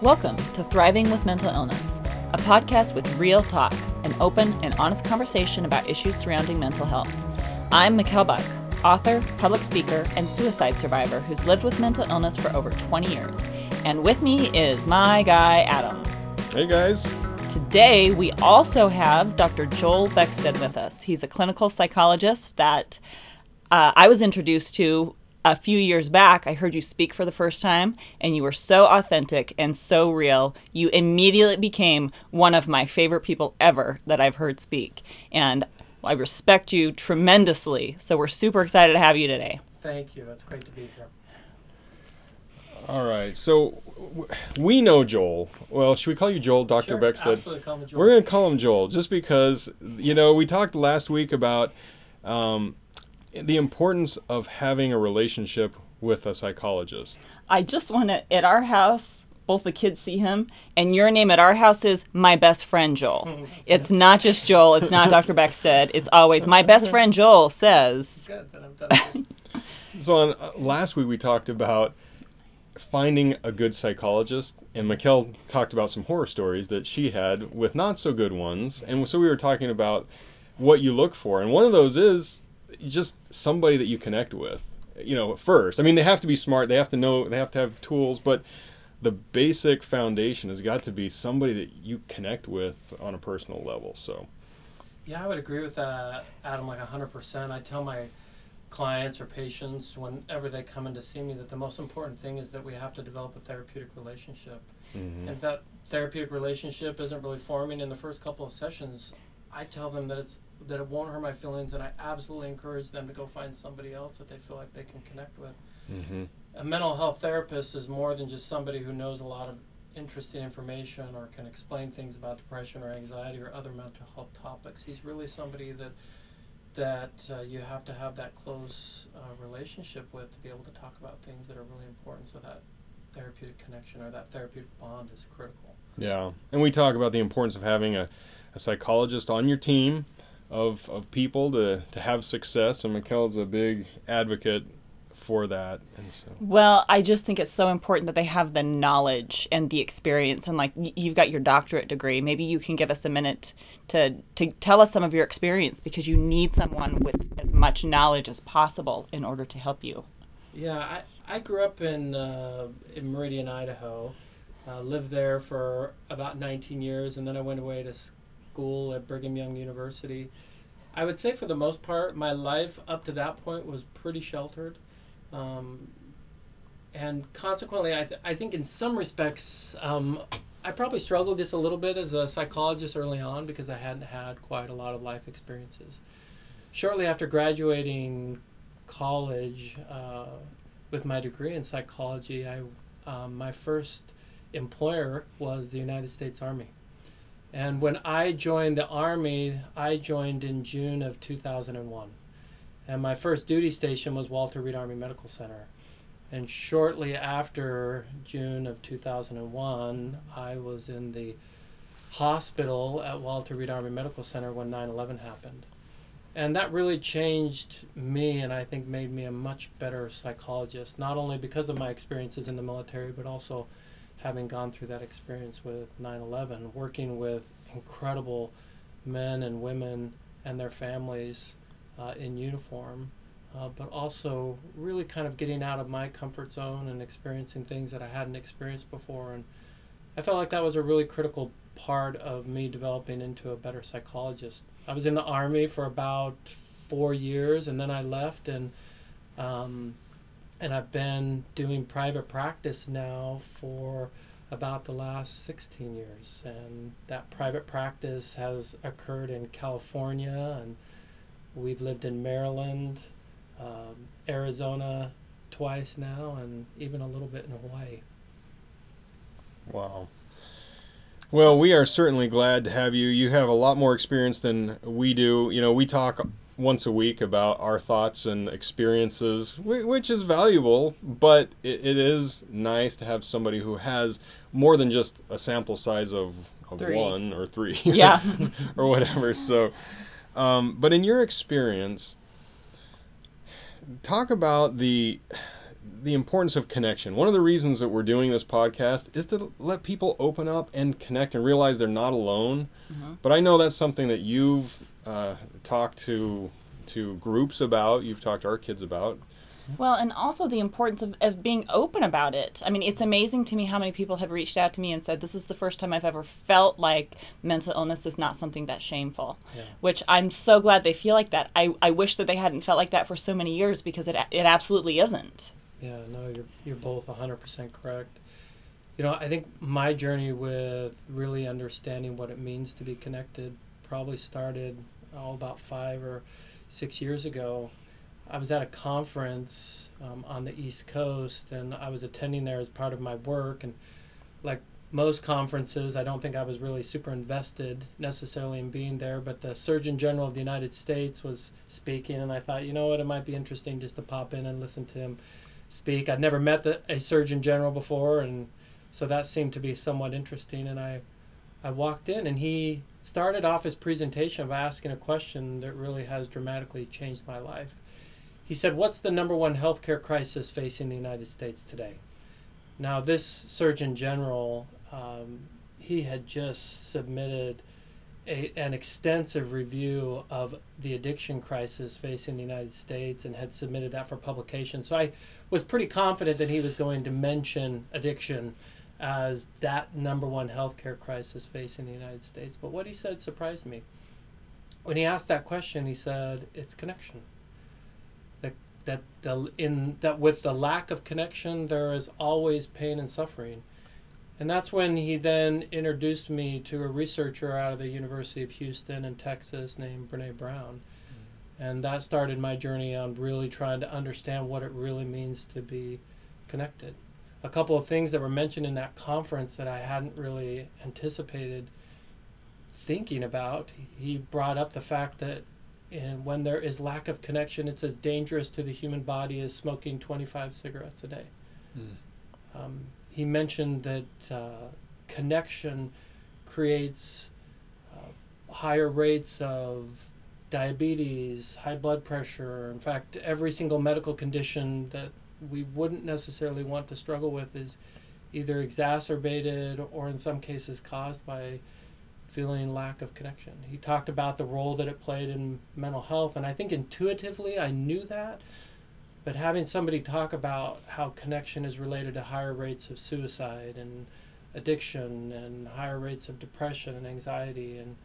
Welcome to Thriving with Mental Illness, a podcast with real talk, an open and honest conversation about issues surrounding mental health. I'm Mikkel Buck, author, public speaker, and suicide survivor who's lived with mental illness for over 20 years. And with me is my guy, Adam. Hey guys. Today, we also have Dr. Joel Beckstead with us. He's a clinical psychologist that uh, I was introduced to a few years back, I heard you speak for the first time, and you were so authentic and so real. You immediately became one of my favorite people ever that I've heard speak. And I respect you tremendously. So we're super excited to have you today. Thank you. It's great to be here. All right. So we know Joel. Well, should we call you Joel, Dr. Sure, Beckstead? Absolutely, call me Joel. We're going to call him Joel just because, you know, we talked last week about um, the importance of having a relationship with a psychologist. I just want to, at our house, both the kids see him, and your name at our house is my best friend Joel. it's not just Joel, it's not Dr. Beckstead, it's always my best friend Joel says. Good that I'm done. So on uh, last week we talked about finding a good psychologist, and Mikkel talked about some horror stories that she had with not so good ones, and so we were talking about what you look for, and one of those is just somebody that you connect with. You know, first. I mean, they have to be smart. They have to know. They have to have tools, but the basic foundation has got to be somebody that you connect with on a personal level. So. yeah, I would agree with that, Adam, like 100%. I tell my clients or patients whenever they come in to see me that the most important thing is that we have to develop a therapeutic relationship. mhm. If that therapeutic relationship isn't really forming in the first couple of sessions, I tell them that it's that it won't hurt my feelings, and I absolutely encourage them to go find somebody else that they feel like they can connect with. Mhm. a mental health therapist is more than just somebody who knows a lot of interesting information or can explain things about depression or anxiety or other mental health topics. He's really somebody that that uh, you have to have that close uh, relationship with to be able to talk about things that are really important. So that therapeutic connection or that therapeutic bond is critical. Yeah, and we talk about the importance of having a, a psychologist on your team of, of people to, to have success, and Mikkel's a big advocate for that. And so, Well, I just think it's so important that they have the knowledge and the experience. And like you've got your doctorate degree, maybe you can give us a minute to to tell us some of your experience because you need someone with as much knowledge as possible in order to help you. Yeah, I, I grew up in uh, in Meridian, Idaho. Uh, lived there for about 19 years, and then I went away to school at Brigham Young University. I would say, for the most part, my life up to that point was pretty sheltered, um, and consequently, I, th- I think in some respects, um, I probably struggled just a little bit as a psychologist early on because I hadn't had quite a lot of life experiences. Shortly after graduating college uh, with my degree in psychology, I um, my first employer was the United States Army. And when I joined the Army, I joined in June of 2001. And my first duty station was Walter Reed Army Medical Center. And shortly after June of 2001, I was in the hospital at Walter Reed Army Medical Center when 9 11 happened and that really changed me and i think made me a much better psychologist not only because of my experiences in the military but also having gone through that experience with 9-11 working with incredible men and women and their families uh, in uniform uh, but also really kind of getting out of my comfort zone and experiencing things that i hadn't experienced before. And i felt like that was a really critical part of me developing into a better psychologist. I was in the army for about four years, and then I left, and um, and I've been doing private practice now for about the last 16 years, and that private practice has occurred in California, and we've lived in Maryland, um, Arizona twice now, and even a little bit in Hawaii. wow. Well, we are certainly glad to have you. You have a lot more experience than we do. You know, we talk once a week about our thoughts and experiences, which is valuable, but it, it is nice to have somebody who has more than just a sample size of, of one or three. Yeah. or whatever. So, um, but in your experience, talk about the the importance of connection. One of the reasons that we're doing this podcast is to let people open up and connect and realize they're not alone. Mm-hmm. But I know that's something that you've uh, talked to to groups about. You've talked to our kids about. Well, and also the importance of, of being open about it. I mean, it's amazing to me how many people have reached out to me and said, This is the first time I've ever felt like mental illness is not something that's shameful. Yeah. Which I'm so glad they feel like that. I, I wish that they hadn't felt like that for so many years because it, it absolutely isn't. Yeah, no, you're you're both 100% correct. You know, I think my journey with really understanding what it means to be connected probably started oh, about five or six years ago. I was at a conference um, on the East Coast, and I was attending there as part of my work. And like most conferences, I don't think I was really super invested necessarily in being there. But the Surgeon General of the United States was speaking, and I thought, you know what, it might be interesting just to pop in and listen to him speak. I'd never met the, a Surgeon General before, and so that seemed to be somewhat interesting. And I, I walked in, and he started off his presentation by asking a question that really has dramatically changed my life. He said, What's the number one healthcare crisis facing the United States today? Now, this Surgeon General, um, he had just submitted a, an extensive review of the addiction crisis facing the United States and had submitted that for publication. So I was pretty confident that he was going to mention addiction as that number one healthcare crisis facing the United States. But what he said surprised me. When he asked that question, he said, It's connection. That that the in that with the lack of connection there is always pain and suffering. And that's when he then introduced me to a researcher out of the University of Houston in Texas named Brene Brown. Mm. And that started my journey on really trying to understand what it really means to be connected a couple of things that were mentioned in that conference that I hadn't really anticipated thinking about he brought up the fact that and when there is lack of connection, it's as dangerous to the human body as smoking 25 cigarettes a day. Mm. Um, he mentioned that uh, connection creates uh, higher rates of diabetes, high blood pressure. In fact, every single medical condition that we wouldn't necessarily want to struggle with is either exacerbated or, in some cases, caused by feeling lack of connection. He talked about the role that it played in mental health, and I think intuitively I knew that. But having somebody talk about how connection is related to higher rates of suicide and addiction and higher rates of depression and anxiety and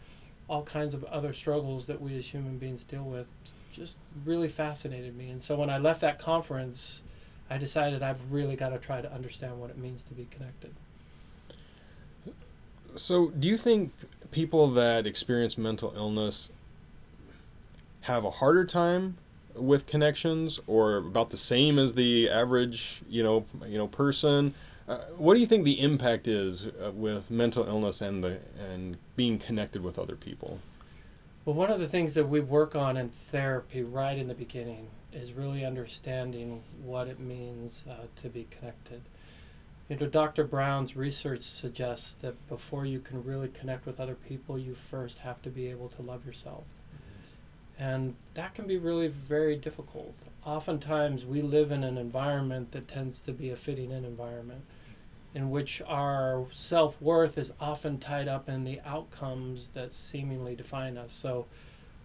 all kinds of other struggles that we as human beings deal with just really fascinated me. And so when I left that conference, I decided I've really got to try to understand what it means to be connected. So, do you think people that experience mental illness have a harder time with connections, or about the same as the average, you know, you know, person? Uh, what do you think the impact is uh, with mental illness and the and being connected with other people? Well, one of the things that we work on in therapy right in the beginning is really understanding what it means uh, to be connected. You know, Dr. Brown's research suggests that before you can really connect with other people, you first have to be able to love yourself. And that can be really very difficult. Oftentimes, we live in an environment that tends to be a fitting in environment in which our self worth is often tied up in the outcomes that seemingly define us. So,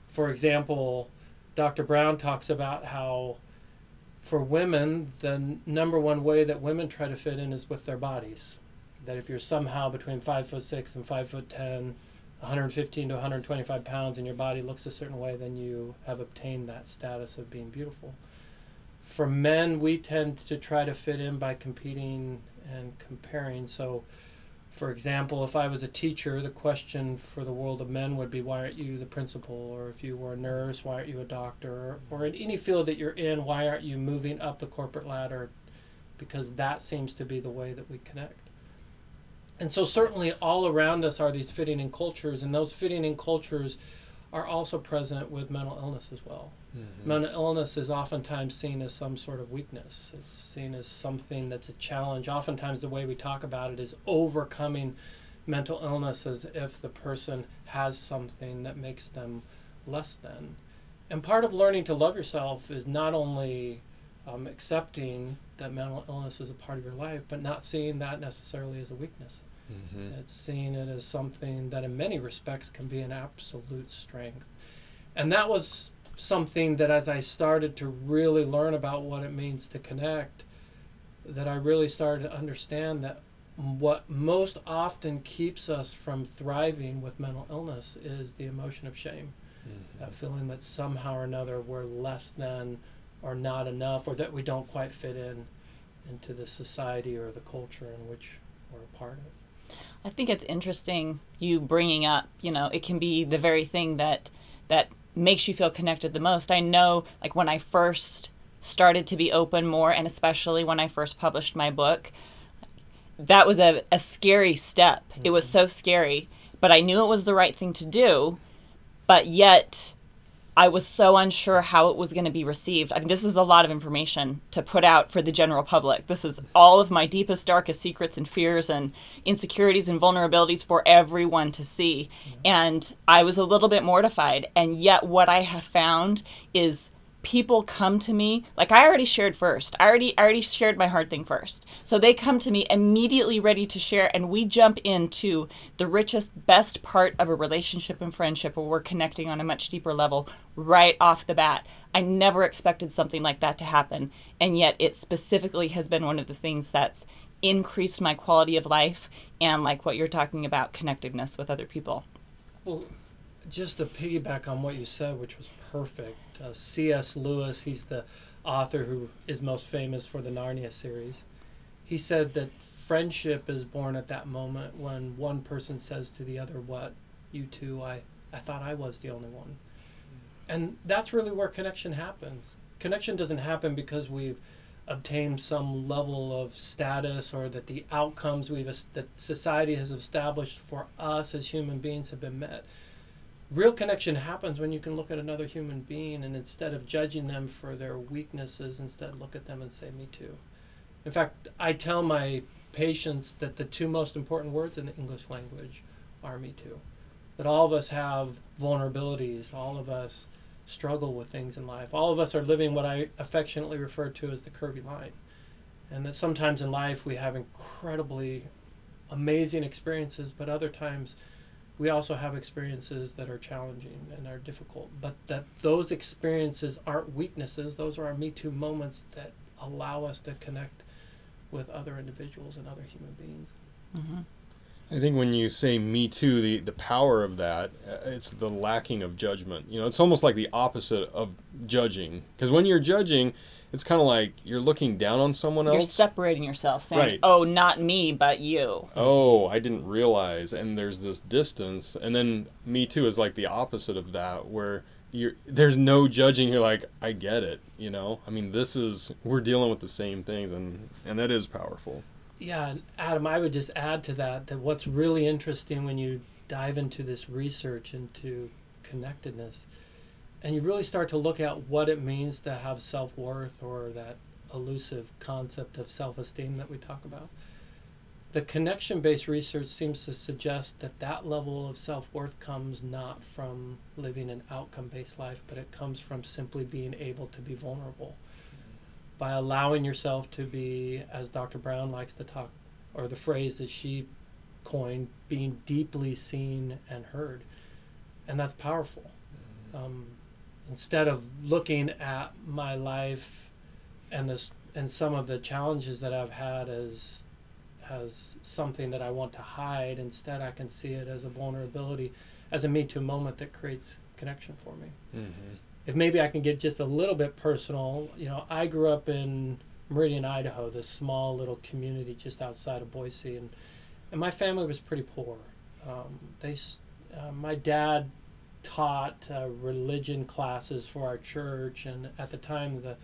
for example, Dr. Brown talks about how for women, the number one way that women try to fit in is with their bodies. That if you're somehow between five foot six and five foot ten, 115 to 125 pounds, and your body looks a certain way, then you have obtained that status of being beautiful. For men, we tend to try to fit in by competing and comparing. So, for example, if I was a teacher, the question for the world of men would be, why aren't you the principal? Or if you were a nurse, why aren't you a doctor? Or in any field that you're in, why aren't you moving up the corporate ladder? Because that seems to be the way that we connect. And so, certainly, all around us are these fitting in cultures, and those fitting in cultures are also present with mental illness as well. Mm-hmm. Mental illness is oftentimes seen as some sort of weakness. It's seen as something that's a challenge. Oftentimes, the way we talk about it is overcoming mental illness as if the person has something that makes them less than. And part of learning to love yourself is not only um, accepting that mental illness is a part of your life, but not seeing that necessarily as a weakness. Mm-hmm. It's seeing it as something that, in many respects, can be an absolute strength. And that was something that, as I started to really learn about what it means to connect, that I really started to understand that what most often keeps us from thriving with mental illness is the emotion of shame. Mm-hmm. That feeling that somehow or another we're less than or not enough or that we don't quite fit in into the society or the culture in which we're a part of. I think it's interesting you bringing up, you know, it can be the very thing that that makes you feel connected the most. I know like when I first started to be open more and especially when I first published my book, that was a, a scary step. It was mm-hmm. so scary, but I knew it was the right thing to do. But yet I was so unsure how it was going to be received. I mean, this is a lot of information to put out for the general public. This is all of my deepest, darkest secrets and fears and insecurities and vulnerabilities for everyone to see. And I was a little bit mortified. And yet, what I have found is people come to me like I already shared first. I already I already shared my hard thing first. So they come to me immediately ready to share and we jump into the richest best part of a relationship and friendship where we're connecting on a much deeper level right off the bat. I never expected something like that to happen and yet it specifically has been one of the things that's increased my quality of life and like what you're talking about connectedness with other people. Well, just to piggyback on what you said, which was perfect, uh, C.S. Lewis, he's the author who is most famous for the Narnia series. He said that friendship is born at that moment when one person says to the other, "What you two, I, I thought I was the only one," and that's really where connection happens. Connection doesn't happen because we've obtained some level of status or that the outcomes we've that society has established for us as human beings have been met real connection happens when you can look at another human being and instead of judging them for their weaknesses instead look at them and say me too. In fact i tell my patients that the two most important words in the english language are me too. That all of us have vulnerabilities. All of us struggle with things in life. All of us are living what i affectionately refer to as the curvy line. And that sometimes in life we have incredibly amazing experiences but other times we also have experiences that are challenging and are difficult, but that those experiences aren't weaknesses. Those are our Me Too moments that allow us to connect with other individuals and other human beings. Mm-hmm. I think when you say "me too," the the power of that, uh, it's the lacking of judgment. You know, it's almost like the opposite of judging. Because when you're judging, it's kind of like you're looking down on someone else. You're separating yourself, saying, Right. "Oh, not me, but you." oh, I didn't realize, and there's this distance. And then "me too" is like the opposite of that, where you're there's no judging. You're like, I get it. You know, I mean, this is we're dealing with the same things, and and that is powerful. Yeah, and Adam, I would just add to that that what's really interesting when you dive into this research into connectedness and you really start to look at what it means to have self worth or that elusive concept of self esteem that we talk about. The connection based research seems to suggest that that level of self worth comes not from living an outcome based life, but it comes from simply being able to be vulnerable by allowing yourself to be, as Dr. Brown likes to talk, or the phrase that she coined, being deeply seen and heard. And that's powerful. Um, instead of looking at my life and this and some of the challenges that I've had as as something that I want to hide, instead I can see it as a vulnerability, as a Me Too moment that creates connection for me Mm-hmm. if maybe I can get just a little bit personal, you know, I grew up in Meridian, Idaho, this small little community just outside of Boise, and and my family was pretty poor. Um, they, uh, my dad taught uh, religion classes for our church, and at the time the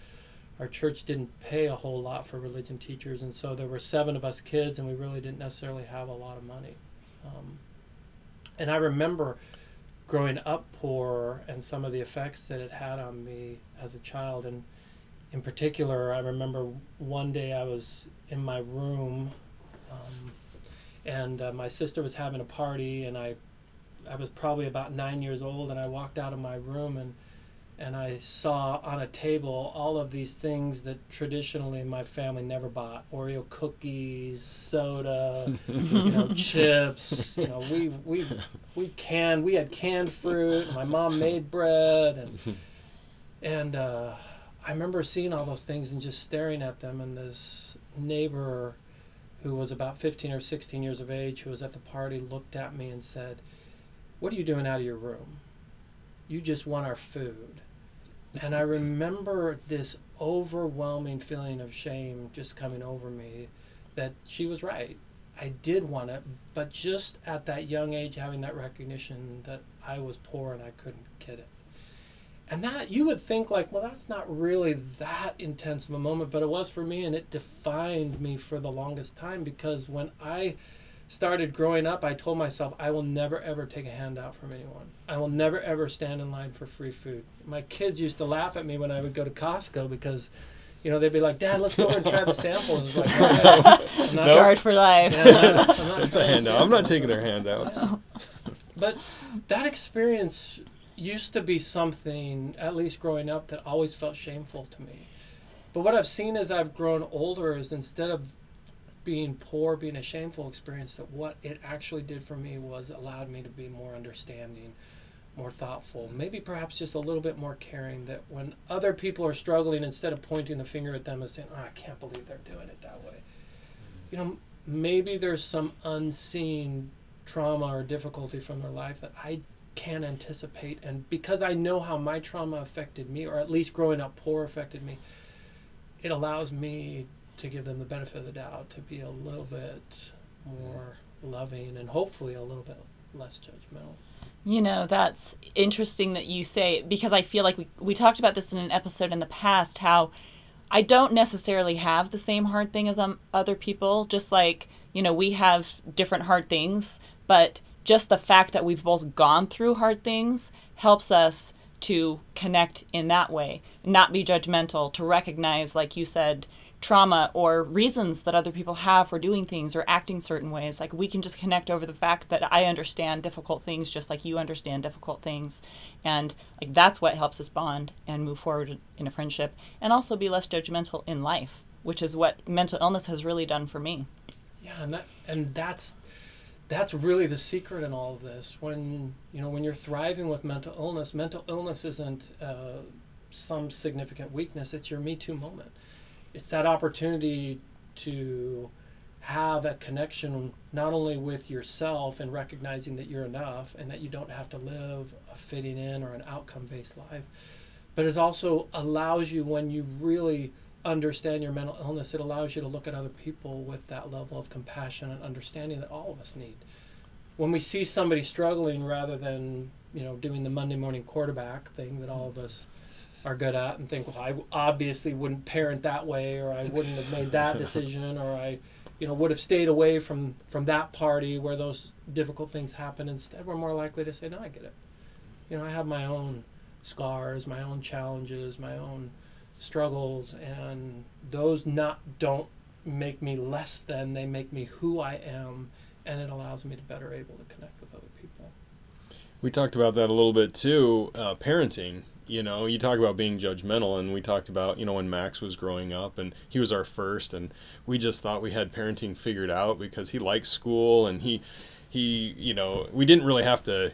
our church didn't pay a whole lot for religion teachers, and so there were seven of us kids, and we really didn't necessarily have a lot of money. Um, and I remember growing up poor and some of the effects that it had on me as a child. And in particular, I remember one day I was in my room um, and uh, my sister was having a party, and I, I was probably about nine years old, and I walked out of my room and and I saw on a table all of these things that traditionally my family never bought: Oreo cookies, soda, you know, chips. You know, we we we canned we had canned fruit. My mom made bread, and and uh, I remember seeing all those things and just staring at them. And this neighbor, who was about 15 or 16 years of age, who was at the party, looked at me and said, "What are you doing out of your room? You just want our food." And I remember this overwhelming feeling of shame just coming over me that she was right. I did want it, but just at that young age, having that recognition that I was poor and I couldn't get it. And that you would think, like, well, that's not really that intense of a moment, but it was for me, and it defined me for the longest time because when I started growing up, I told myself I will never ever take a handout from anyone. I will never ever stand in line for free food. My kids used to laugh at me when I would go to Costco because, you know, they'd be like, "Dad, let's go over and try the samples." It's like, I'm not, Scarred for life. Yeah, I'm not, I'm not it's a handout. I'm not taking their handouts. But that experience used to be something, at least growing up, that always felt shameful to me. But what I've seen as I've grown older is instead of being poor being a shameful experience that what it actually did for me was allowed me to be more understanding more thoughtful maybe perhaps just a little bit more caring that when other people are struggling instead of pointing the finger at them and saying oh, i can't believe they're doing it that way you know maybe there's some unseen trauma or difficulty from their life that i can't anticipate. And because i know how my trauma affected me or at least growing up poor affected me it allows me to give them the benefit of the doubt, to be a little bit more loving and hopefully a little bit less judgmental. You know, that's interesting that you say because I feel like we, we talked about this in an episode in the past how I don't necessarily have the same hard thing as um, other people. Just like, you know, we have different hard things, but just the fact that we've both gone through hard things helps us to connect in that way, not be judgmental, to recognize, like you said, trauma or reasons that other people have for doing things or acting certain ways. Like we can just connect over the fact that I understand difficult things just like you understand difficult things. And like that's what helps us bond and move forward in a friendship and also be less judgmental in life, which is what mental illness has really done for me. Yeah, and that and that's that's really the secret in all of this. When you know when you're thriving with mental illness, mental illness isn't uh, some significant weakness. It's your Me Too moment it's that opportunity to have a connection not only with yourself and recognizing that you're enough and that you don't have to live a fitting in or an outcome based life, but it also allows you when you really understand your mental illness, it allows you to look at other people with that level of compassion and understanding that all of us need. When we see somebody struggling rather than, you know, doing the Monday morning quarterback thing that all of us are good at and think, well, I obviously wouldn't parent that way, or I wouldn't have made that decision, or I, you know, would have stayed away from from that party where those difficult things happen. Instead, we're more likely to say, no, I get it. You know, I have my own scars, my own challenges, my own struggles, and those not don't make me less than. They make me who I am, and it allows me to better able to connect with other people. We talked about that a little bit too. Uh, parenting you know you talk about being judgmental and we talked about you know when max was growing up and he was our first and we just thought we had parenting figured out because he likes school and he he you know we didn't really have to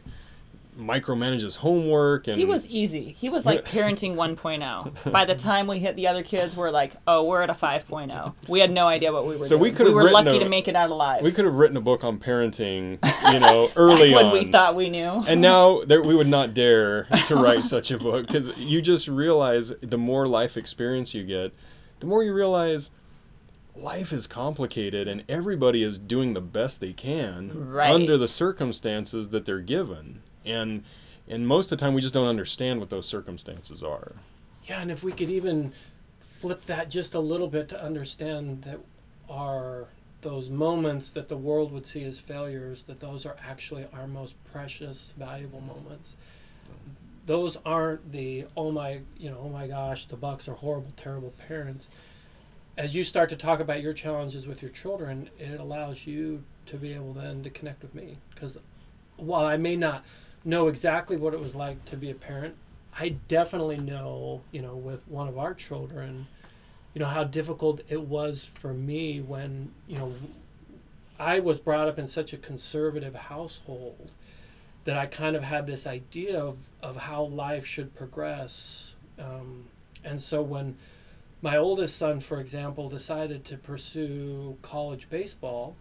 micromanage his homework and he was easy. He was like parenting 1.0 by the time we hit the other kids we're like oh we're at a 5.0 we had no idea what we were so doing. we could we were lucky a, to make it out alive. we could have written a book on parenting you know early on. when on. we thought we knew. And now there, we would not dare to write such a book because you just realize the more life experience you get the more you realize life is complicated and everybody is doing the best they can right. under the circumstances that they're given and and most of the time we just don't understand what those circumstances are. Yeah and if we could even flip that just a little bit to understand that our those moments that the world would see as failures that those are actually our most precious valuable moments. Those aren't the oh my you know oh my gosh the bucks are horrible terrible parents. As you start to talk about your challenges with your children it allows you to be able then to connect with me. Because while i may not know exactly what it was like to be a parent I definitely know, you know, with one of our children, you know, how difficult it was for me when, you know, I was brought up in such a conservative household that I kind of had this idea of, of how life should progress. Um, and so when my oldest son, for example, decided to pursue college baseball,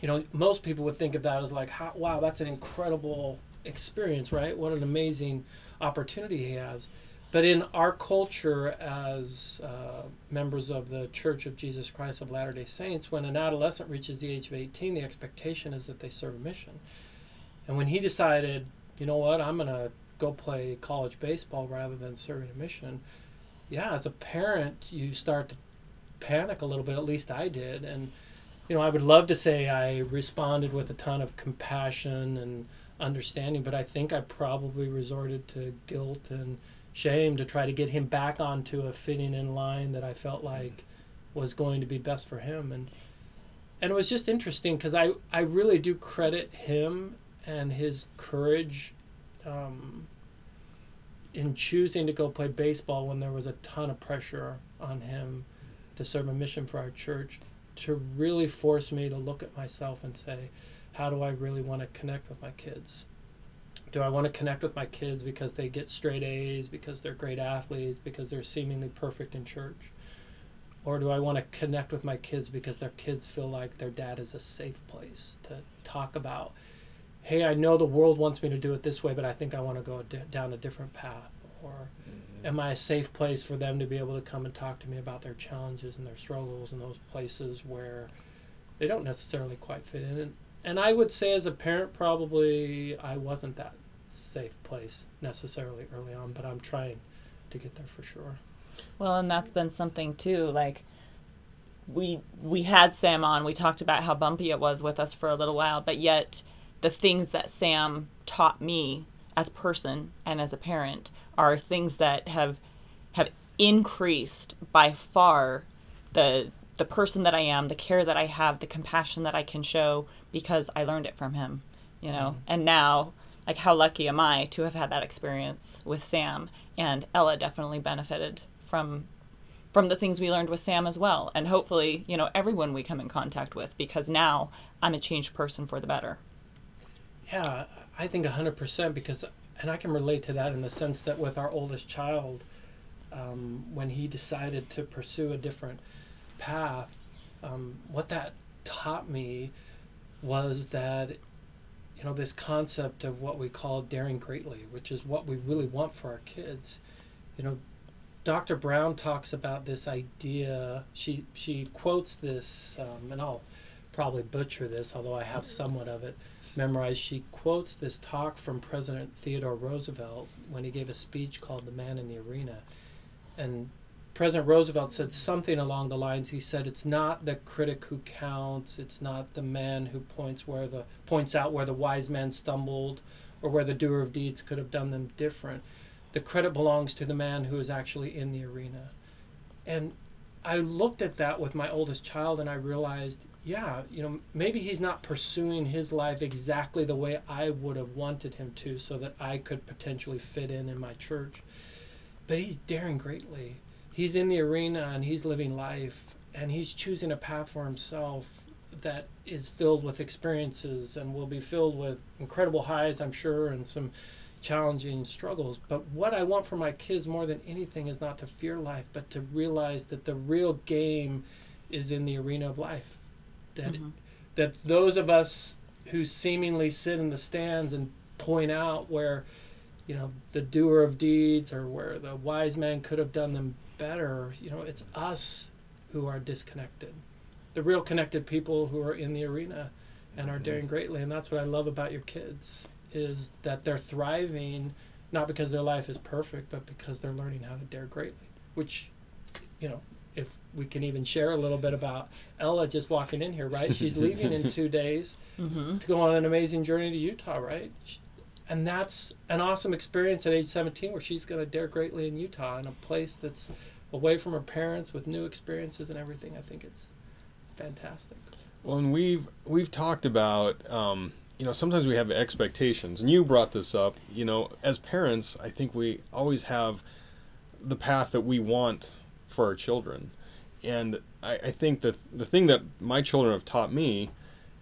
you know, most people would think of that as like, wow, that's an incredible experience, right? What an amazing opportunity he has. But in our culture, as uh, members of the Church of Jesus Christ of Latter day Saints, when an adolescent reaches the age of 18, the expectation is that they serve a mission. And when he decided, you know what, I'm going to go play college baseball rather than serving a mission, yeah, as a parent, you start to panic a little bit. At least I did. And, you know, I would love to say I responded with a ton of compassion and understanding, but I think I probably resorted to guilt and shame to try to get him back onto a fitting in line that I felt like was going to be best for him. And, and it was just interesting because I, I really do credit him and his courage um, in choosing to go play baseball when there was a ton of pressure on him to serve a mission for our church to really force me to look at myself and say, how do I really want to connect with my kids? Do I want to connect with my kids because they get straight A's, because they're great athletes, because they're seemingly perfect in church? Or do I want to connect with my kids because their kids feel like their dad is a safe place to talk about hey, I know the world wants me to do it this way, but I think I want to go d- down a different path? Or mm-hmm. am I a safe place for them to be able to come and talk to me about their challenges and their struggles in those places where they don't necessarily quite fit in? And, I would say, as a parent, probably I wasn't that safe place necessarily early on, but I'm trying to get there for sure. Well, and that's been something too. Like, we we had Sam on. We talked about how bumpy it was with us for a little while, but yet the things that Sam taught me as person and as a parent are things that have have increased by far the the person that I am, the care that I have, the compassion that I can show because I learned it from him, you know. Mm-hmm. And now like how lucky am I to have had that experience with Sam and Ella definitely benefited from from the things we learned with Sam as well and hopefully, you know, everyone we come in contact with because now I'm a changed person for the better. Yeah, I think 100% because, and I can relate to that in the sense that with our oldest child, um, when he decided to pursue a different path, um, what that taught me was that, you know, this concept of what we call daring greatly, which is what we really want for our kids. You know, Dr. Brown talks about this idea. She she quotes this, um, and I'll probably butcher this, although I have somewhat of it memorized, she quotes this talk from President Theodore Roosevelt when he gave a speech called The Man in the Arena. And President Roosevelt said something along the lines he said it's not the critic who counts, it's not the man who points where the points out where the wise man stumbled or where the doer of deeds could have done them different. The credit belongs to the man who is actually in the arena. And I looked at that with my oldest child and I realized yeah, you know, maybe he's not pursuing his life exactly the way I would have wanted him to so that I could potentially fit in in my church. But he's daring greatly. He's in the arena and he's living life and he's choosing a path for himself that is filled with experiences and will be filled with incredible highs, I'm sure, and some challenging struggles. But what I want for my kids more than anything is not to fear life, but to realize that the real game is in the arena of life that mm-hmm. that those of us who seemingly sit in the stands and point out where you know the doer of deeds or where the wise man could have done them better you know it's us who are disconnected the real connected people who are in the arena and are daring greatly and that's what i love about your kids is that they're thriving not because their life is perfect but because they're learning how to dare greatly which you know if we can even share a little bit about Ella just walking in here, right? She's leaving in two days mm-hmm. to go on an amazing journey to Utah, right? And that's an awesome experience at age 17 where she's going to dare greatly in Utah in a place that's away from her parents with new experiences and everything. I think it's fantastic. Well, and we've we've talked about um, you know, sometimes we have expectations, and you brought this up. You know, as parents, I think we always have the path that we want for our children, and I, I think that the thing that my children have taught me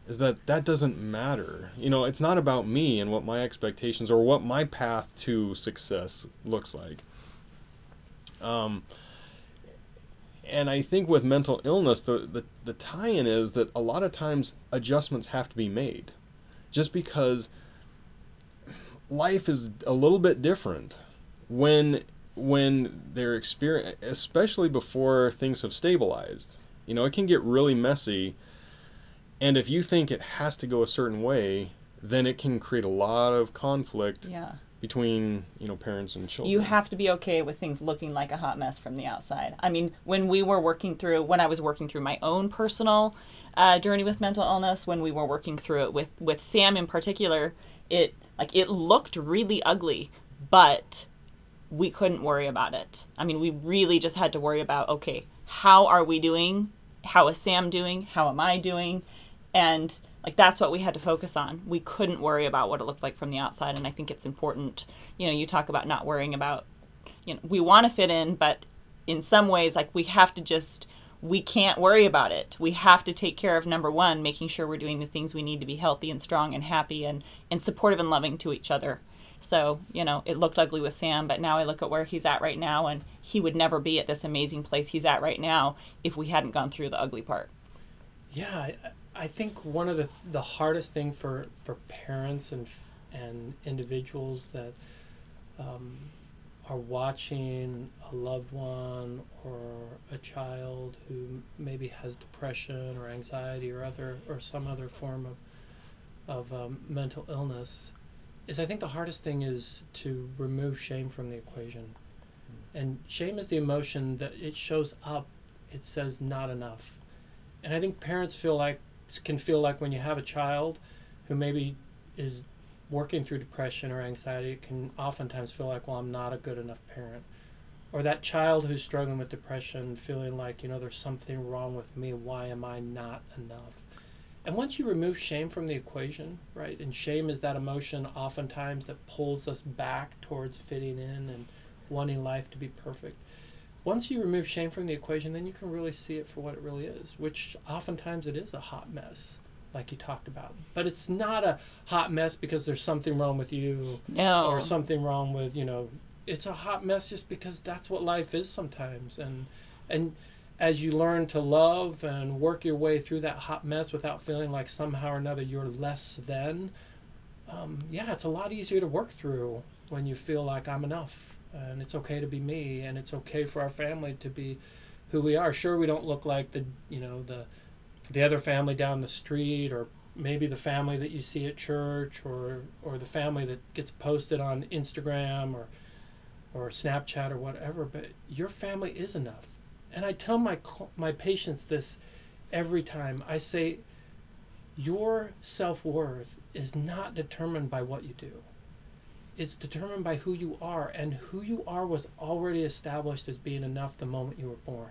is that that doesn't matter. You know, it's not about me and what my expectations or what my path to success looks like. Um, and I think with mental illness, the, the, the tie in is that a lot of times adjustments have to be made just because life is a little bit different when when they're experience especially before things have stabilized you know it can get really messy and if you think it has to go a certain way then it can create a lot of conflict Yeah. between you know parents and children You have to be okay with things looking like a hot mess from the outside. I mean, when we were working through, when I was working through my own personal uh, journey with mental illness, when we were working through it with with Sam in particular, it like it looked really ugly, but we couldn't worry about it. I mean, we really just had to worry about okay, how are we doing? How is Sam doing? How am I doing? And like that's what we had to focus on. We couldn't worry about what it looked like from the outside, and I think it's important. You know, you talk about not worrying about. You know, we want to fit in, but in some ways, like we have to just we can't worry about it. We have to take care of number one, making sure we're doing the things we need to be healthy and strong and happy and, and supportive and loving to each other. So, you know, it looked ugly with Sam, but now I look at where he's at right now, and he would never be at this amazing place he's at right now if we hadn't gone through the ugly part. Yeah, I, I think one of the the hardest thing for for parents and and individuals that um, are watching a loved one or a child who maybe has depression or anxiety or other or some other form of of um, mental illness is I think the hardest thing is to remove shame from the equation. And shame is the emotion that it shows up, it says not enough. And I think parents feel like can feel like when you have a child who maybe is working through depression or anxiety, it can oftentimes feel like, well, I'm not a good enough parent. Or that child who's struggling with depression feeling like, you know, there's something wrong with me. Why am I not enough? And once you remove shame from the equation, right, and shame is that emotion oftentimes that pulls us back towards fitting in and wanting life to be perfect. Once you remove shame from the equation, then you can really see it for what it really is, which oftentimes it is a hot mess, like you talked about. But it's not a hot mess because there's something wrong with you No. or something wrong with, you know, it's a hot mess just because that's what life is sometimes. And and as you learn to love and work your way through that hot mess without feeling like somehow or another you're less than, um, yeah, it's a lot easier to work through when you feel like I'm enough and it's okay to be me and it's okay for our family to be who we are. Sure, we don't look like the you know the the other family down the street or maybe the family that you see at church or or the family that gets posted on Instagram or or Snapchat or whatever, but your family is enough. And I tell my my patients this every time. I say your self-worth is not determined by what you do. It's determined by who you are and who you are was already established as being enough the moment you were born.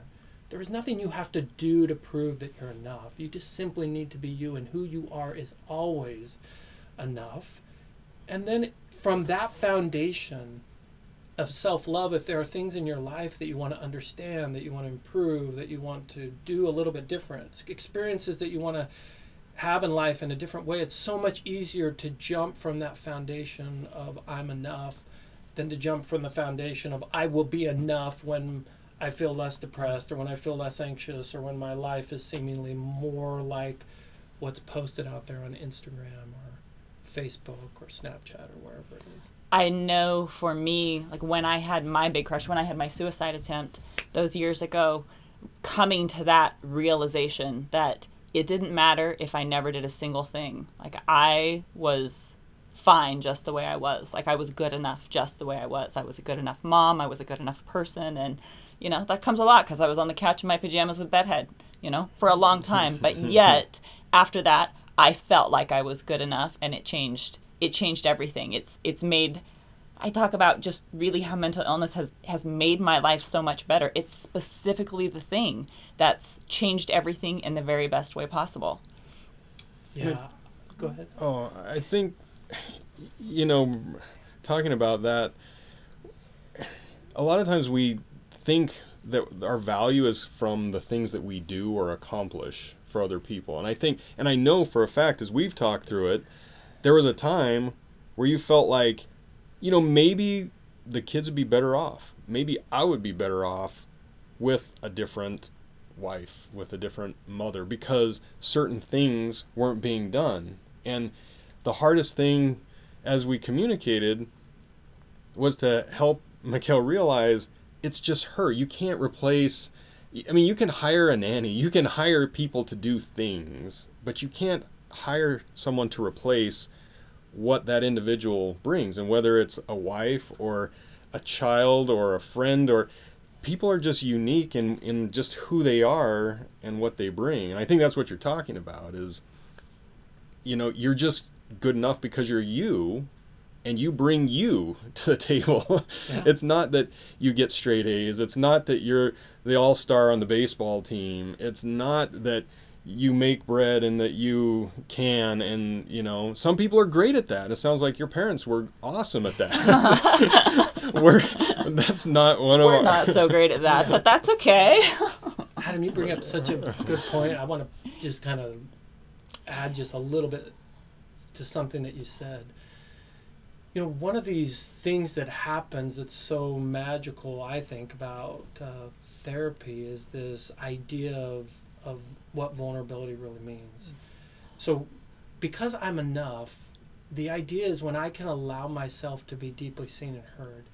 There is nothing you have to do to prove that you're enough. You just simply need to be you, and who you are is always enough. And then from that foundation of self love, if there are things in your life that you want to understand, that you want to improve, that you want to do a little bit different, experiences that you want to have in life in a different way, it's so much easier to jump from that foundation of I'm enough than to jump from the foundation of I will be enough when I feel less depressed or when I feel less anxious or when my life is seemingly more like what's posted out there on Instagram or Facebook or Snapchat or wherever it is. I know for me, like when I had my big crush, when I had my suicide attempt those years ago, coming to that realization that it didn't matter if I never did a single thing. Like I was fine just the way I was. Like I was good enough just the way I was. I was a good enough mom. I was a good enough person. And, you know, that comes a lot because I was on the couch in my pajamas with bedhead, you know, for a long time. But yet, after that, I felt like I was good enough and it changed. It changed everything. It's, it's made, I talk about just really how mental illness has, has made my life so much better. It's specifically the thing that's changed everything in the very best way possible. Yeah. Go ahead. Oh, I think, you know, talking about that, a lot of times we think that our value is from the things that we do or accomplish for other people. And I think, and I know for a fact, as we've talked through it, there was a time where you felt like, you know, maybe the kids would be better off. Maybe I would be better off with a different wife, with a different mother, because certain things weren't being done. And the hardest thing as we communicated was to help Mikkel realize it's just her. You can't replace. I mean, you can hire a nanny, you can hire people to do things, but you can't hire someone to replace what that individual brings. And whether it's a wife or a child or a friend or people are just unique in, in just who they are and what they bring. And I think that's what you're talking about is, you know, you're just good enough because you're you and you bring you to the table. Yeah. it's not that you get straight A's. It's not that you're the all star on the baseball team. It's not that you make bread and that you can and you know some people are great at that. It sounds like your parents were awesome at that. We're that's not one we're of we're not so great at that but that's okay. Adam you bring up such a good point. I want to just kind of add just a little bit to something that you said. You know, one of these things that happens that's so magical, I think, about uh, therapy is this idea of, of what vulnerability really means. So, because I'm enough, the idea is when I can allow myself to be deeply seen and heard,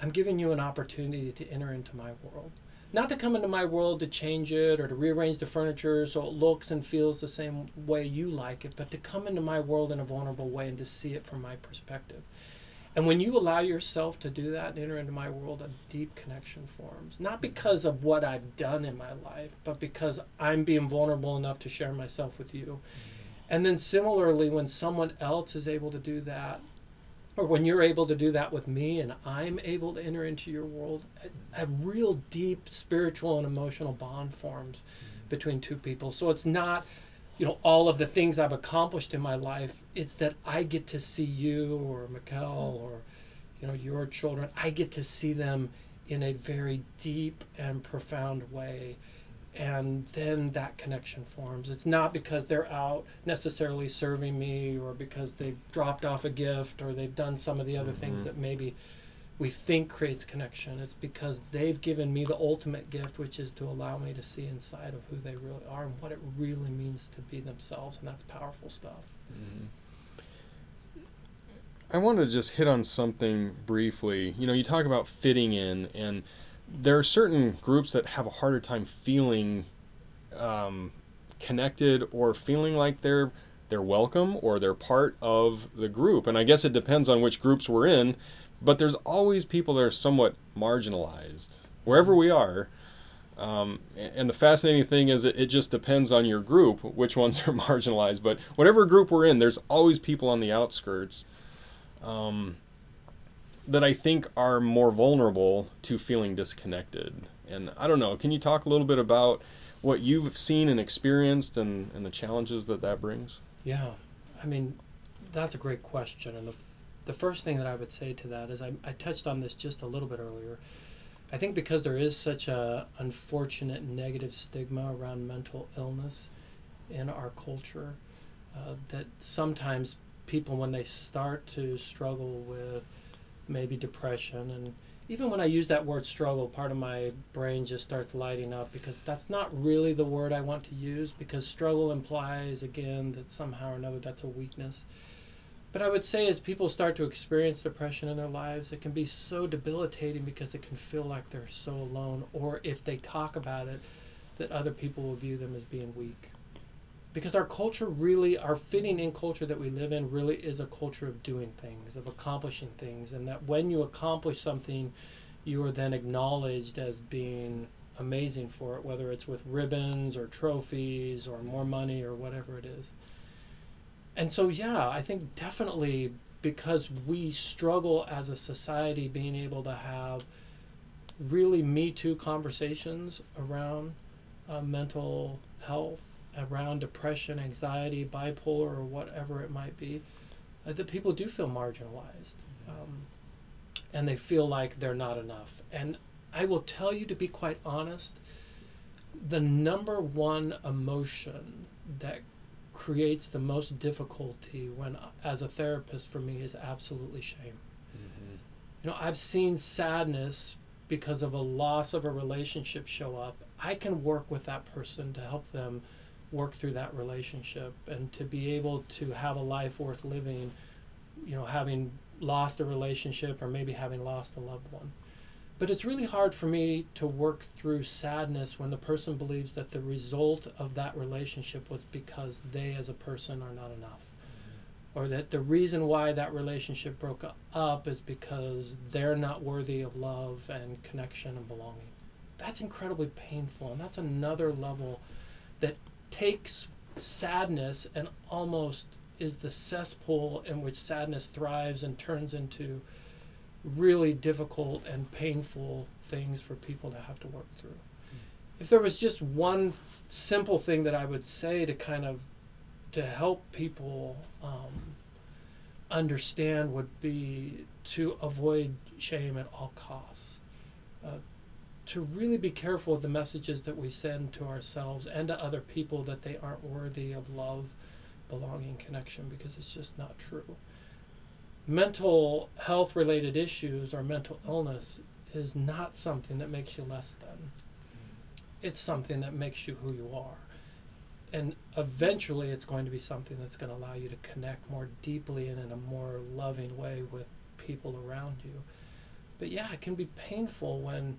I'm giving you an opportunity to enter into my world. Not to come into my world to change it or to rearrange the furniture so it looks and feels the same way you like it, but to come into my world in a vulnerable way and to see it from my perspective. And when you allow yourself to do that and enter into my world, a deep connection forms. Not mm-hmm. because of what I've done in my life, but because I'm being vulnerable enough to share myself with you. Mm-hmm. And then similarly, when someone else is able to do that, or when you're able to do that with me and I'm able to enter into your world, a, mm-hmm. a real deep spiritual and emotional bond forms mm-hmm. between two people. So it's not you know all of the things I've accomplished in my life. It's that I get to see you or Mikkel or you know your children. I get to see them in a very deep and profound way. And then that connection forms. It's not because they're out necessarily serving me or because they've dropped off a gift or they've done some of the other mm-hmm. things that maybe we think creates connection. It's because they've given me the ultimate gift, which is to allow me to see inside of who they really are and what it really means to be themselves, and that's powerful stuff. Mm-hmm. I want to just hit on something briefly. You know, you talk about fitting in, and there are certain groups that have a harder time feeling um, connected or feeling like they're they're welcome or they're part of the group. And I guess it depends on which groups we're in but there's always people that are somewhat marginalized wherever we are. Um, and the fascinating thing is, it, just depends on your group which ones are marginalized. But whatever group we're in, there's always people on the outskirts um, that I think are more vulnerable to feeling disconnected. And I don't know, can you talk a little bit about what you've seen and experienced and, and the challenges that that brings? Yeah, I mean, that's a great question. And the the first thing that I would say to that is I, I touched on this just a little bit earlier. I think because there is such a unfortunate negative stigma around mental illness in our culture, uh, that sometimes people, when they start to struggle with maybe depression, and even when I use that word struggle, part of my brain just starts lighting up because that's not really the word I want to use because struggle implies, again, that somehow or another that's a weakness. But I would say as people start to experience depression in their lives, it can be so debilitating because it can feel like they're so alone, or if they talk about it, that other people will view them as being weak. Because our culture really, our fitting in culture that we live in, really is a culture of doing things, of accomplishing things, and that when you accomplish something, you are then acknowledged as being amazing for it, whether it's with ribbons or trophies or more money or whatever it is and so yeah i think definitely because we struggle as a society being able to have really me too conversations around uh, mental health around depression, anxiety, bipolar, or whatever it might be, uh, that people do feel marginalized. Um, and they feel like they're not enough. And I will tell you, to be quite honest, the number one emotion that creates the most difficulty when as a therapist for me is absolutely shame. Mm-hmm. you know i've seen sadness because of a loss of a relationship show up. I can work with that person to help them work through that relationship and to be able to have a life worth living you know having lost a relationship or maybe having lost a loved one but it's really hard for me to work through sadness when the person believes that the result of that relationship was because they as a person are not enough. Mm-hmm. Or that the reason why that relationship broke up is because they're not worthy of love and connection and belonging. That's incredibly painful. And that's another level that takes sadness and almost is the cesspool in which sadness thrives and turns into really difficult and painful things for people to have to work through. Mm. If there was just one simple thing that I would say to kind of to help people um, understand would be to avoid shame at all costs. Uh, to really be careful with the messages that we send to ourselves and to other people that they aren't worthy of love, belonging, connection, because it's just not true mental health related issues or mental illness is not something that makes you less than. It's something that makes you who you are. And eventually, it's going to be something that's going to allow you to connect more deeply and in a more loving way with people around you. But yeah, it can be painful when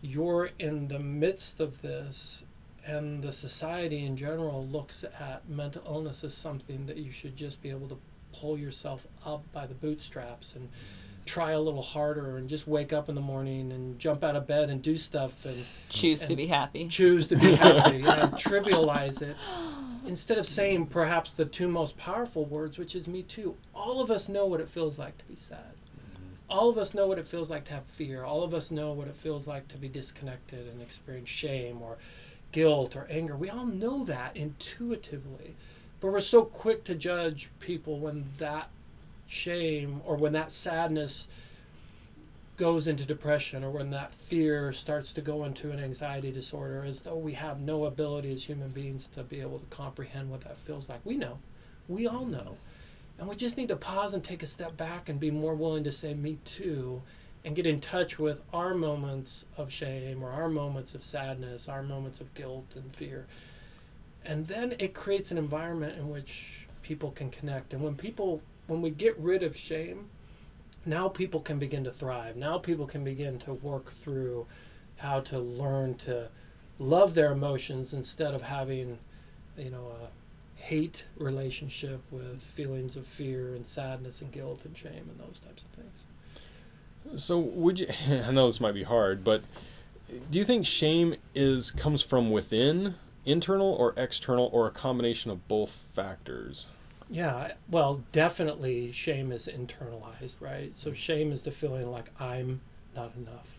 you're in the midst of this and the society in general looks at mental illness as something that you should just be able to pull yourself up by the bootstraps and try a little harder and just wake up in the morning and jump out of bed and do stuff and choose and to be happy. Choose to be happy and trivialize it instead of saying perhaps the two most powerful words, which is me too. All of us know what it feels like to be sad. All of us know what it feels like to have fear. All of us know what it feels like to be disconnected and experience shame or guilt or anger. We all know that intuitively. But we're so quick to judge people when that shame or when that sadness goes into depression or when that fear starts to go into an anxiety disorder as though we have no ability as human beings to be able to comprehend what that feels like. We know. We all know. And we just need to pause and take a step back and be more willing to say, me too, and get in touch with our moments of shame or our moments of sadness, our moments of guilt and fear and then it creates an environment in which people can connect. And when people when we get rid of shame now people can begin to thrive. Now people can begin to work through how to learn to love their emotions instead of having you know a hate relationship with feelings of fear and sadness and guilt and shame and those types of things. So would you i know this might be hard but do you think shame is comes from within internal or external or a combination of both factors? Yeah, well, definitely shame is internalized, right? So mm. shame is the feeling like I'm not enough.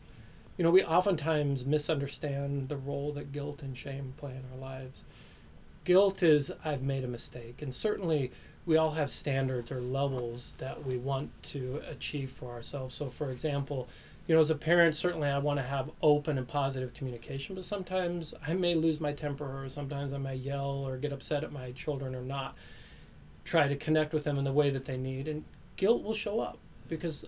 You know, we oftentimes misunderstand the role that guilt and shame play in our lives. Guilt is I've made a mistake, and certainly we all have standards or levels that we want to achieve for ourselves. So, for example, you know, as a parent, certainly I want to have open and positive communication, but sometimes I may lose my temper, or sometimes I may yell or get upset at my children or not try to connect with them in the way that they need. And guilt will show up because,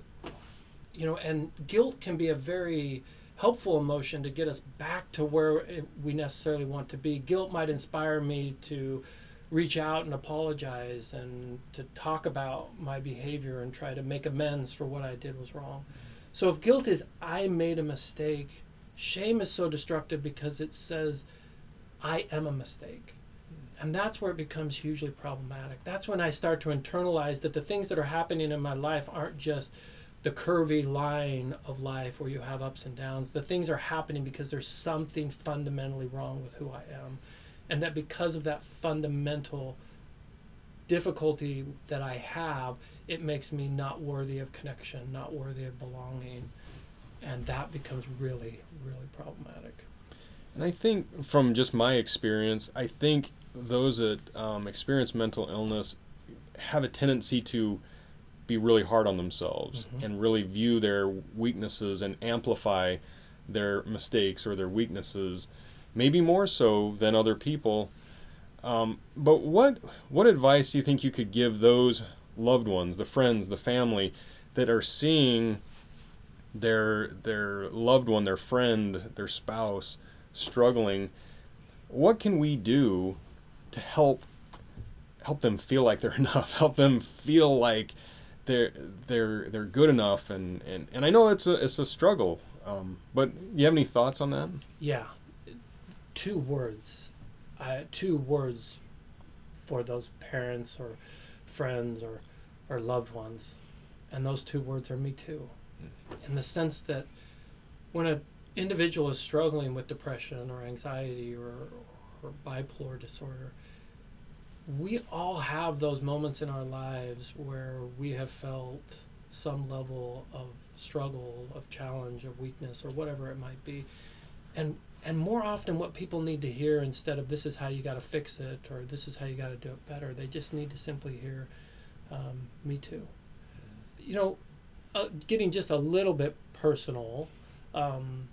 you know, and guilt can be a very helpful emotion to get us back to where we necessarily want to be. Guilt might inspire me to reach out and apologize and to talk about my behavior and try to make amends for what I did was wrong. So if guilt is I made a mistake, shame is so destructive because it says I am a mistake. And that's where it becomes hugely problematic. That's when I start to internalize that the things that are happening in my life aren't just the curvy line of life where you have ups and downs. The things are happening because there's something fundamentally wrong with who I am. And that because of that fundamental difficulty that I have, it makes me not worthy of connection, not worthy of belonging. And that becomes really, really problematic. And I think from just my experience, I think those that um, experience mental illness have a tendency to be really hard on themselves Mhm. and really view their weaknesses and amplify their mistakes or their weaknesses, maybe more so than other people. Um, but what what advice do you think you could give those loved ones, the friends, the family, that are seeing their their loved one, their friend, their spouse struggling? What can we do to help help them feel like they're enough? Help them feel like they're they're they're good enough and, and, and I know it's a it's a struggle. Um, but you have any thoughts on that? Yeah, two words, uh, two words for those parents or friends or or loved ones, and those two words are me too, mm-hmm. in the sense that when an individual is struggling with depression or anxiety or or bipolar disorder, we all have those moments in our lives where we have felt some level of struggle, of challenge, of weakness, or whatever it might be. And and more often what people need to hear instead of this is how you got to fix it or this is how you got to do it better, they just need to simply hear um, me too. You know, uh, getting just a little bit personal, um,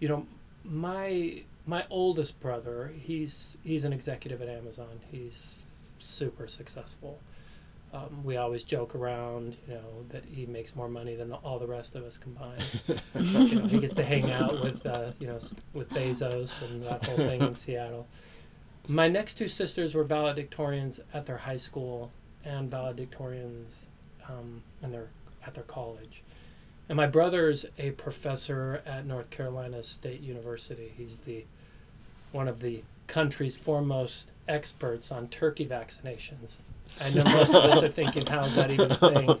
you know, my my oldest brother, he's he's an executive at Amazon. He's super successful. Um, we always joke around, you know, that he makes more money than all the rest of us combined. you know, he gets to hang out with, uh, you know, with Bezos and that whole thing in Seattle. My next two sisters were valedictorians at their high school and valedictorians um, in their at their college. And my brother's a professor at North Carolina State University. He's the one of the country's foremost experts on turkey vaccinations. I know most of us are thinking, how is that even a thing?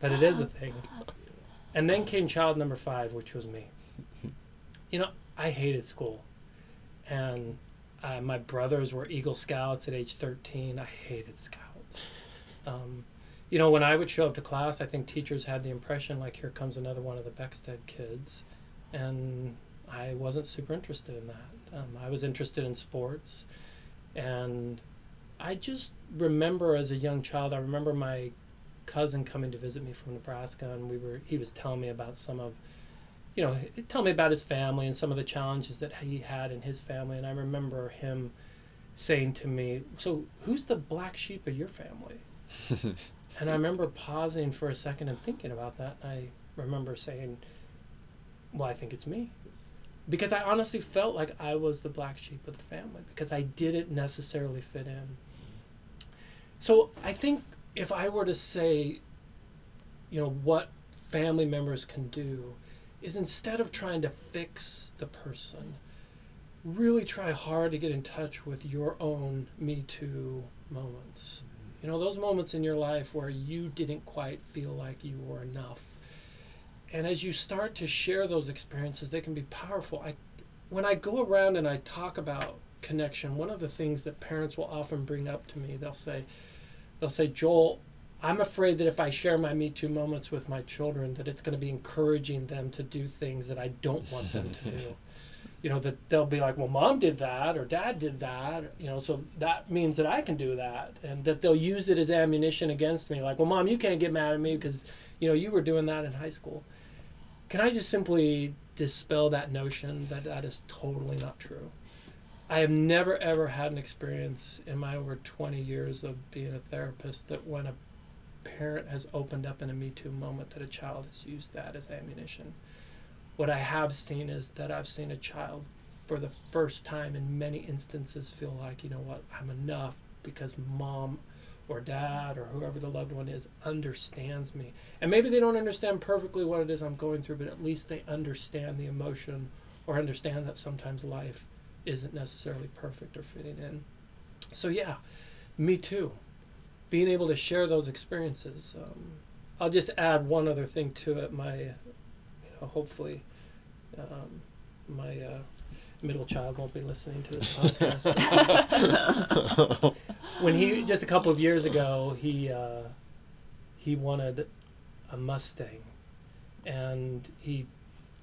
But it is a thing. And then came child number five, which was me. You know, I hated school. And uh, my brothers were Eagle Scouts at age 13. I hated Scouts. Um, you know, when I would show up to class, I think teachers had the impression like, here comes another one of the Beckstead kids. And I wasn't super interested in that. Um, I was interested in sports. And I just remember as a young child, I remember my cousin coming to visit me from Nebraska, and we were he was telling me about some of, you know, tell me about his family and some of the challenges that he had in his family, and I remember him saying to me, "So who's the black sheep of your family?" and I remember pausing for a second and thinking about that. I remember saying, "Well, I think it's me." Because I honestly felt like I was the black sheep of the family because I didn't necessarily fit in. So I think if I were to say, you know, what family members can do is instead of trying to fix the person, really try hard to get in touch with your own Me Too moments. You know, those moments in your life where you didn't quite feel like you were enough. And as you start to share those experiences, they can be powerful. I, when I go around and I talk about connection, one of the things that parents will often bring up to me, they'll say, they'll say, Joel, I'm afraid that if I share my Me Too moments with my children, that it's going to be encouraging them to do things that I don't want them to do. You know, that they'll be like, well, mom did that or dad did that, you know, so that means that I can do that. And that they'll use it as ammunition against me. Like, well, mom, you can't get mad at me because, you know, you were doing that in high school. Can I just simply dispel that notion that that is totally not true? I have never ever had an experience in my over 20 years of being a therapist that when a parent has opened up in a Me Too moment that a child has used that as ammunition. What I have seen is that I've seen a child for the first time in many instances feel like, you know what, I'm enough because mom or dad or whoever the loved one is understands me. And maybe they don't understand perfectly what it is I'm going through, but at least they understand the emotion or understand that sometimes life isn't necessarily perfect or fitting in. So yeah, me too. Being able to share those experiences. Um, I'll just add one other thing to it. My, you know, hopefully, um, my uh, middle child won't be listening to this podcast. when he just a couple of years ago, he uh, he wanted a Mustang, and he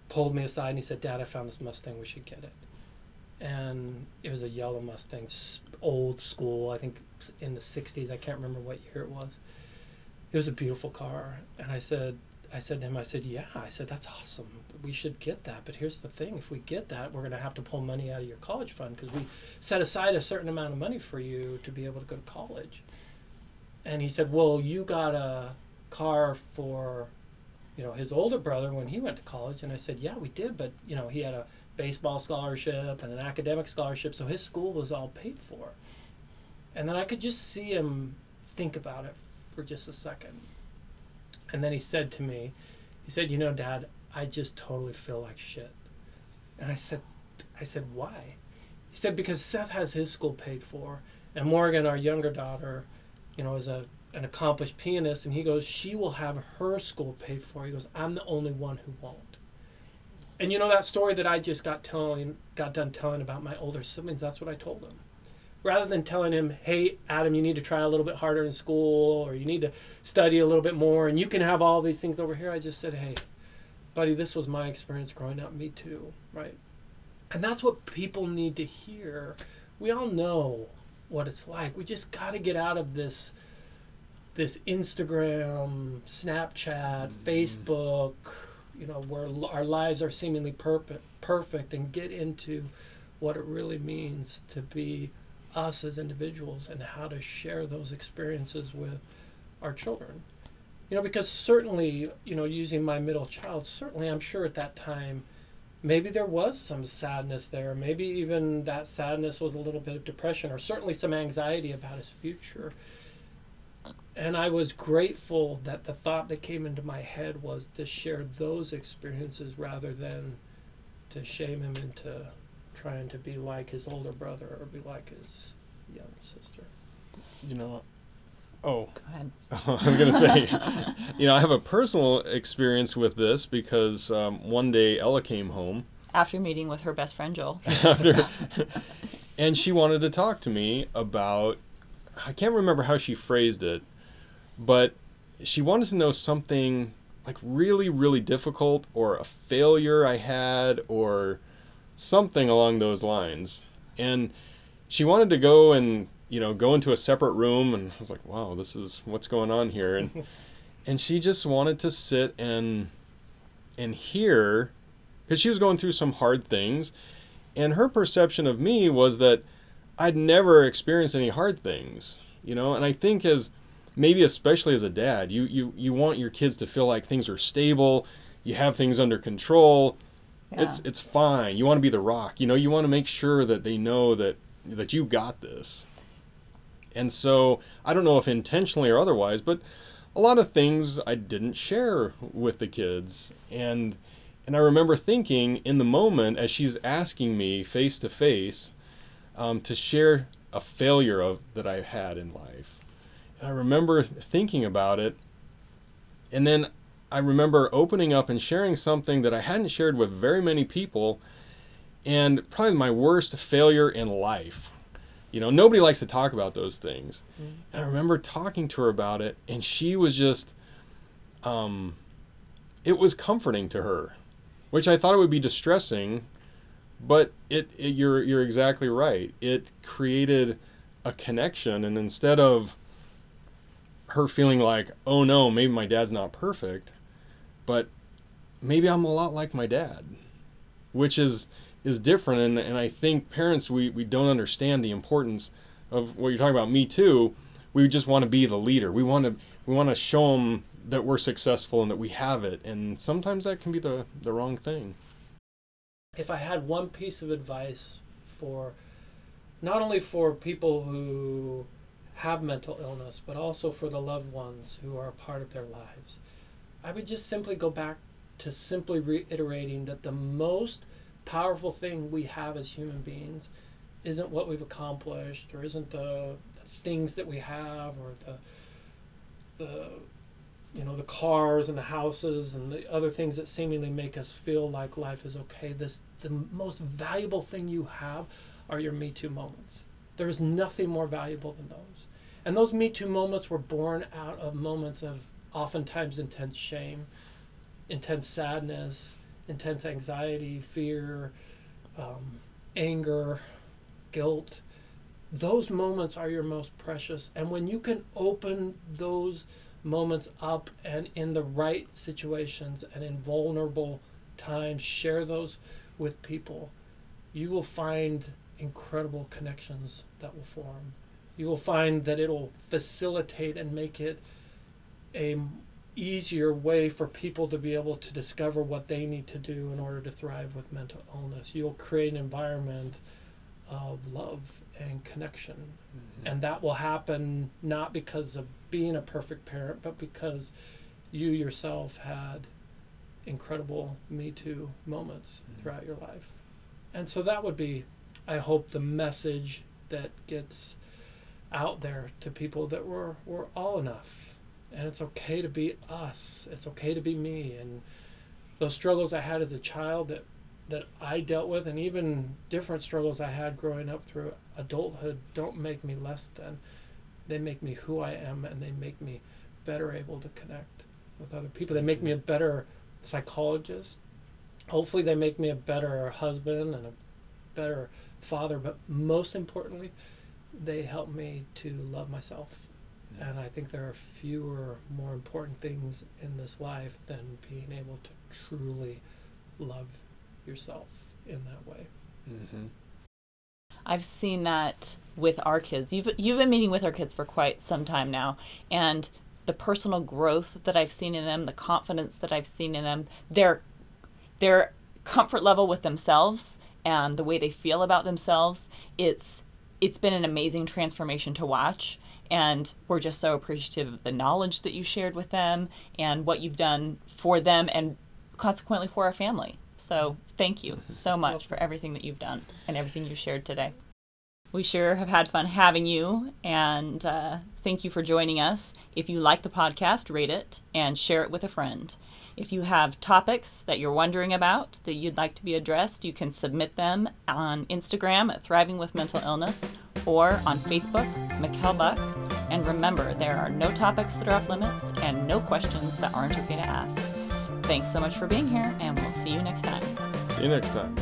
pulled me aside and he said, "Dad, I found this Mustang. We should get it." and it was a yellow Mustang, old school. I think in the '60s. I can't remember what year it was. It was a beautiful car, and I said, I said to him, I said, yeah, I said that's awesome. We should get that. But here's the thing: if we get that, we're going to have to pull money out of your college fund because we set aside a certain amount of money for you to be able to go to college. And he said, well, you got a car for, you know, his older brother when he went to college. And I said, yeah, we did, but you know, he had a baseball scholarship and an academic scholarship, so his school was all paid for. And then I could just see him think about it for just a second. And then he said to me, he said, "You know, Dad, I just totally feel like shit." And I said, "I said why?" He said, "Because Seth has his school paid for, and Morgan, our younger daughter, you know, is a an accomplished pianist, and he goes, she will have her school paid for. He goes, I'm the only one who won't." And you know that story that I just got telling, got done telling about my older siblings. That's what I told him rather than telling him, "Hey, Adam, you need to try a little bit harder in school, or you need to study a little bit more, and you can have all these things over here," I just said, "Hey, buddy, this was my experience growing up. Me too, right?" And that's what people need to hear. We all know what it's like. We just got to get out of this this Instagram, Snapchat, mm-hmm. Facebook, you know, where l- our lives are seemingly perfect, perfect, and get into what it really means to be us as individuals and how to share those experiences with our children. You know, because certainly, you know, using my middle child, certainly I'm sure at that time, maybe there was some sadness there. Maybe even that sadness was a little bit of depression or certainly some anxiety about his future. And I was grateful that the thought that came into my head was to share those experiences rather than to shame him into trying to be like his older brother or be like his young sister. You know, oh, Go ahead. I was gonna say, you know, I have a personal experience with this because um, one day Ella came home After meeting with her best friend Joel. after, and she wanted to talk to me about. I can't remember how she phrased it, but she wanted to know something like really, really difficult or a failure I had or something along those lines. And she wanted to go and, you know, go into a separate room and I was like, "Wow, this is what's going on here." And and she just wanted to sit and and hear cuz she was going through some hard things and her perception of me was that I'd never experienced any hard things, you know? And I think as maybe especially as a dad, you you you want your kids to feel like things are stable, you have things under control. It's Yeah. it's fine. You want to be the rock. You know, you want to make sure that they know that that you got this. And so, I don't know if intentionally or otherwise, but a lot of things I didn't share with the kids. And and I remember thinking in the moment as she's asking me face to face um, to share a failure of that I had in life. And I remember thinking about it, and then I remember opening up and sharing something that I hadn't shared with very many people, and probably my worst failure in life. You know, nobody likes to talk about those things. And I remember talking to her about it, and she was just, um, it was comforting to her, which I thought it would be distressing, but it, it you're you're exactly right. It created a connection, and instead of her feeling like, oh no, maybe my dad's not perfect, but maybe I'm a lot like my dad, which is is different. And, and I think parents we, we don't understand the importance of what you're talking about. Me too. We just want to be the leader. We want to we want to show them that we're successful and that we have it. And sometimes that can be the the wrong thing. If I had one piece of advice for not only for people who have mental illness, but also for the loved ones who are a part of their lives, I would just simply go back to simply reiterating that the most powerful thing we have as human beings isn't what we've accomplished or isn't the, the things that we have or the the you know the cars and the houses and the other things that seemingly make us feel like life is okay. This the most valuable thing you have are your me too moments. There is nothing more valuable than those. And those me too moments were born out of moments of oftentimes intense shame intense sadness intense anxiety fear um, anger, guilt, those moments are your most precious. And when you can open those moments up and in the right situations and in vulnerable times, share those with people, you will find incredible connections that will form. You will find that it'll facilitate and make it a easier way for people to be able to discover what they need to do in order to thrive with mental illness. You'll create an environment of love and connection. Mm-hmm. And that will happen not because of being a perfect parent, but because you yourself had incredible Me Too moments mm-hmm. throughout your life. And so that would be, I hope, the message that gets out there to people that we're, we're all enough and it's okay to be us. It's okay to be me. And those struggles I had as a child that that I dealt with, and even different struggles I had growing up through adulthood, don't make me less than. They make me who I am, and they make me better able to connect with other people. They make me a better psychologist. Hopefully, they make me a better husband and a better father. But most importantly, they help me to love myself and I think there are fewer, more important things in this life than being able to truly love yourself in that way. Mm-hmm. I've seen that with our kids. You've you've been meeting with our kids for quite some time now, and the personal growth that I've seen in them, the confidence that I've seen in them, their their comfort level with themselves and the way they feel about themselves, it's it's been an amazing transformation to watch and we're just so appreciative of the knowledge that you shared with them and what you've done for them and consequently for our family. So thank you so much for everything that you've done and everything you shared today. We sure have had fun having you, and uh, thank you for joining us. If you like the podcast, rate it and share it with a friend. If you have topics that you're wondering about that you'd like to be addressed, you can submit them on Instagram at Thriving with Mental Illness or on Facebook, Mikkel Buck. And remember, there are no topics that are off limits and no questions that aren't okay to ask. Thanks so much for being here, and we'll see you next time. See you next time.